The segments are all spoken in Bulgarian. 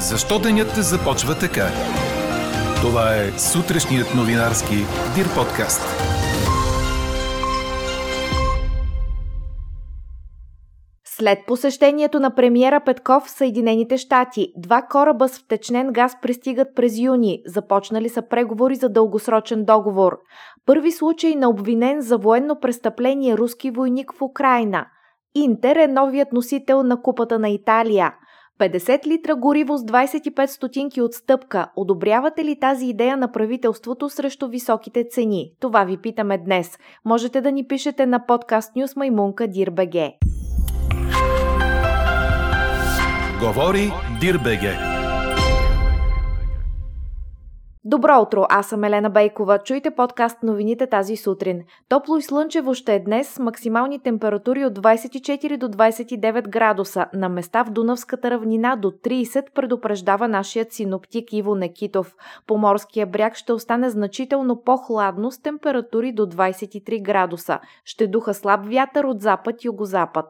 Защо денят започва така? Това е сутрешният новинарски Дир подкаст. След посещението на премиера Петков в Съединените щати, два кораба с втечнен газ пристигат през юни. Започнали са преговори за дългосрочен договор. Първи случай на обвинен за военно престъпление руски войник в Украина. Интер е новият носител на Купата на Италия – 50 литра гориво с 25 стотинки отстъпка. Одобрявате ли тази идея на правителството срещу високите цени? Това ви питаме днес. Можете да ни пишете на подкаст Нюс Маймунка Дирбеге. Говори Дирбеге. Добро утро, аз съм Елена Бейкова. Чуйте подкаст новините тази сутрин. Топло и слънчево ще е днес с максимални температури от 24 до 29 градуса. На места в Дунавската равнина до 30 предупреждава нашият синоптик Иво Некитов. По морския бряг ще остане значително по-хладно с температури до 23 градуса. Ще духа слаб вятър от запад-югозапад.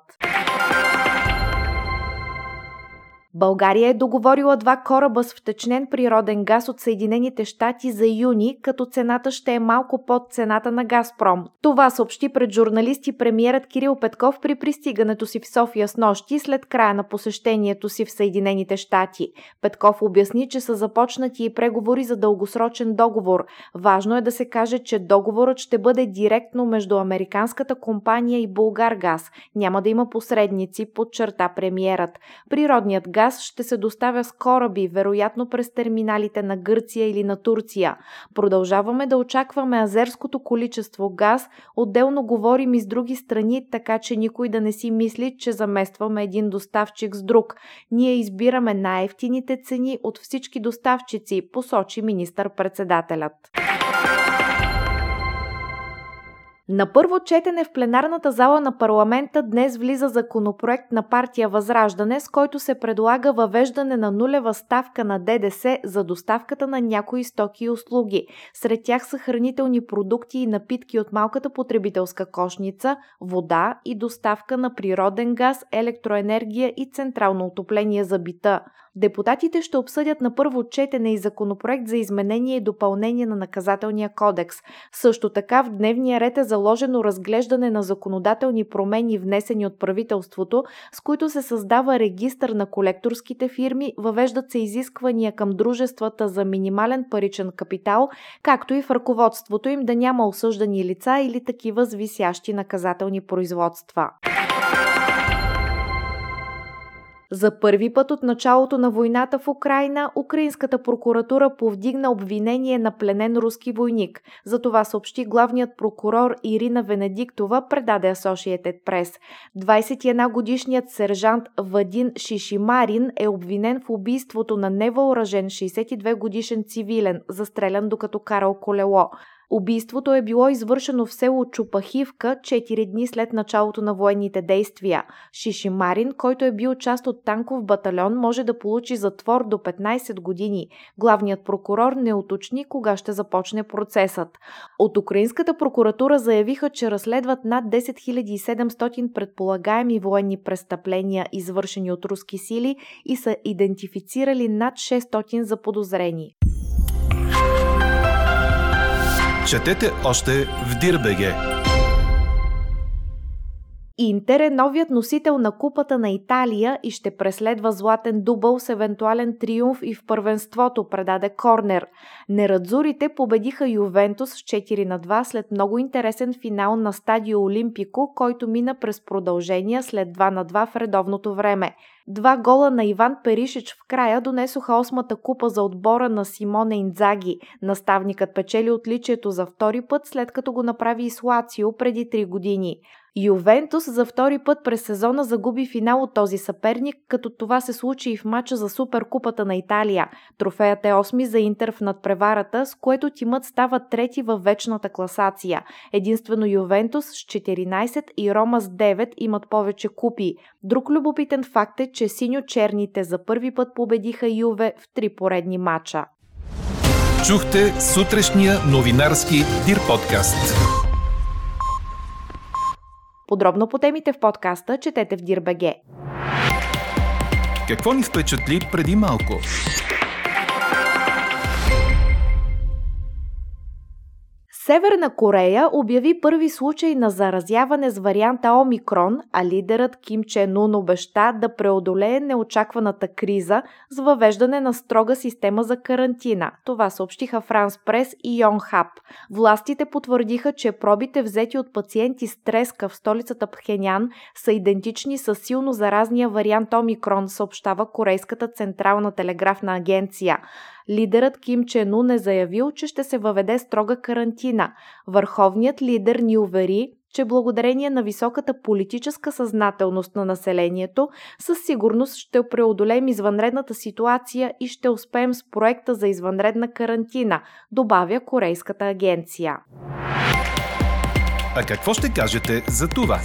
България е договорила два кораба с втечнен природен газ от Съединените щати за юни, като цената ще е малко под цената на Газпром. Това съобщи пред журналисти премиерът Кирил Петков при пристигането си в София с нощи след края на посещението си в Съединените щати. Петков обясни, че са започнати и преговори за дългосрочен договор. Важно е да се каже, че договорът ще бъде директно между американската компания и Българгаз. Няма да има посредници, подчерта премиерът. Природният газ ще се доставя с кораби, вероятно през терминалите на Гърция или на Турция. Продължаваме да очакваме азерското количество газ, отделно говорим и с други страни, така че никой да не си мисли, че заместваме един доставчик с друг. Ние избираме най-ефтините цени от всички доставчици, посочи министър-председателят. На първо четене в пленарната зала на парламента днес влиза законопроект на партия Възраждане, с който се предлага въвеждане на нулева ставка на ДДС за доставката на някои стоки и услуги. Сред тях са хранителни продукти и напитки от малката потребителска кошница, вода и доставка на природен газ, електроенергия и централно отопление за бита. Депутатите ще обсъдят на първо четене и законопроект за изменение и допълнение на наказателния кодекс. Също така в дневния ред е заложено разглеждане на законодателни промени, внесени от правителството, с които се създава регистър на колекторските фирми, въвеждат се изисквания към дружествата за минимален паричен капитал, както и в ръководството им да няма осъждани лица или такива с висящи наказателни производства. За първи път от началото на войната в Украина, украинската прокуратура повдигна обвинение на пленен руски войник. За това съобщи главният прокурор Ирина Венедиктова, предаде Associated Press. 21-годишният сержант Вадин Шишимарин е обвинен в убийството на невъоръжен 62-годишен цивилен, застрелян докато карал колело. Убийството е било извършено в село Чупахивка 4 дни след началото на военните действия. Шишимарин, който е бил част от танков батальон, може да получи затвор до 15 години. Главният прокурор не уточни кога ще започне процесът. От украинската прокуратура заявиха, че разследват над 10 700 предполагаеми военни престъпления, извършени от руски сили и са идентифицирали над 600 заподозрени. Четете още в Дирбеге. Интер е новият носител на купата на Италия и ще преследва златен дубъл с евентуален триумф и в първенството, предаде Корнер. Нерадзурите победиха Ювентус с 4 на 2 след много интересен финал на стадио Олимпико, който мина през продължения след 2 на 2 в редовното време. Два гола на Иван Перишич в края донесоха осмата купа за отбора на Симоне Инзаги. Наставникът печели отличието за втори път, след като го направи и с преди 3 години. Ювентус за втори път през сезона загуби финал от този съперник, като това се случи и в матча за Суперкупата на Италия. Трофеят е 8 за Интер в надпреварата, с което тимът става трети във вечната класация. Единствено Ювентус с 14 и Рома с 9 имат повече купи. Друг любопитен факт е, че синьо-черните за първи път победиха Юве в три поредни матча. Чухте сутрешния новинарски Дир подкаст. Подробно по темите в подкаста четете в Дирбеге. Какво ни впечатли преди малко? Северна Корея обяви първи случай на заразяване с варианта Омикрон, а лидерът Ким Чен Ун обеща да преодолее неочакваната криза с въвеждане на строга система за карантина. Това съобщиха Франс Прес и Йон Хаб. Властите потвърдиха, че пробите взети от пациенти с треска в столицата Пхенян са идентични с силно заразния вариант Омикрон, съобщава Корейската централна телеграфна агенция. Лидерът Ким Чен Ун е заявил, че ще се въведе строга карантина. Върховният лидер ни увери, че благодарение на високата политическа съзнателност на населението, със сигурност ще преодолеем извънредната ситуация и ще успеем с проекта за извънредна карантина, добавя Корейската агенция. А какво ще кажете за това?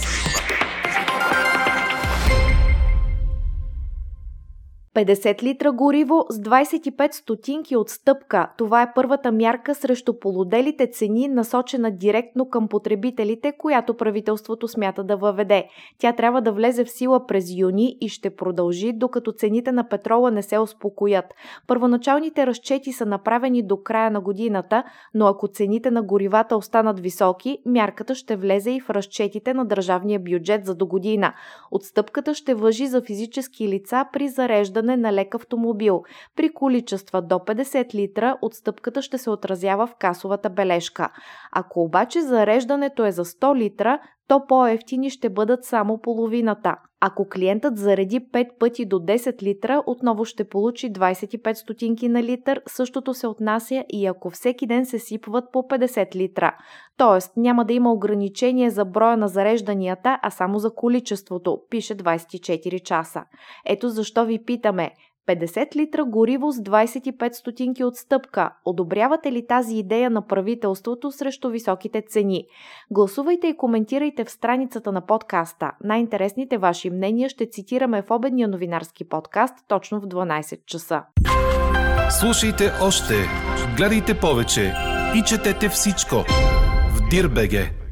50 литра гориво с 25 стотинки отстъпка. Това е първата мярка срещу полуделите цени, насочена директно към потребителите, която правителството смята да въведе. Тя трябва да влезе в сила през юни и ще продължи, докато цените на петрола не се успокоят. Първоначалните разчети са направени до края на годината, но ако цените на горивата останат високи, мярката ще влезе и в разчетите на държавния бюджет за до година. Отстъпката ще въжи за физически лица при зареждане зареждане на лек автомобил. При количества до 50 литра отстъпката ще се отразява в касовата бележка. Ако обаче зареждането е за 100 литра, то по-ефтини ще бъдат само половината. Ако клиентът зареди 5 пъти до 10 литра, отново ще получи 25 стотинки на литър. Същото се отнася и ако всеки ден се сипват по 50 литра. Тоест няма да има ограничение за броя на зарежданията, а само за количеството, пише 24 часа. Ето защо ви питаме, 50 литра гориво с 25 стотинки отстъпка. Одобрявате ли тази идея на правителството срещу високите цени? Гласувайте и коментирайте в страницата на подкаста. Най-интересните ваши мнения ще цитираме в обедния новинарски подкаст точно в 12 часа. Слушайте още, гледайте повече и четете всичко в Дирбеге.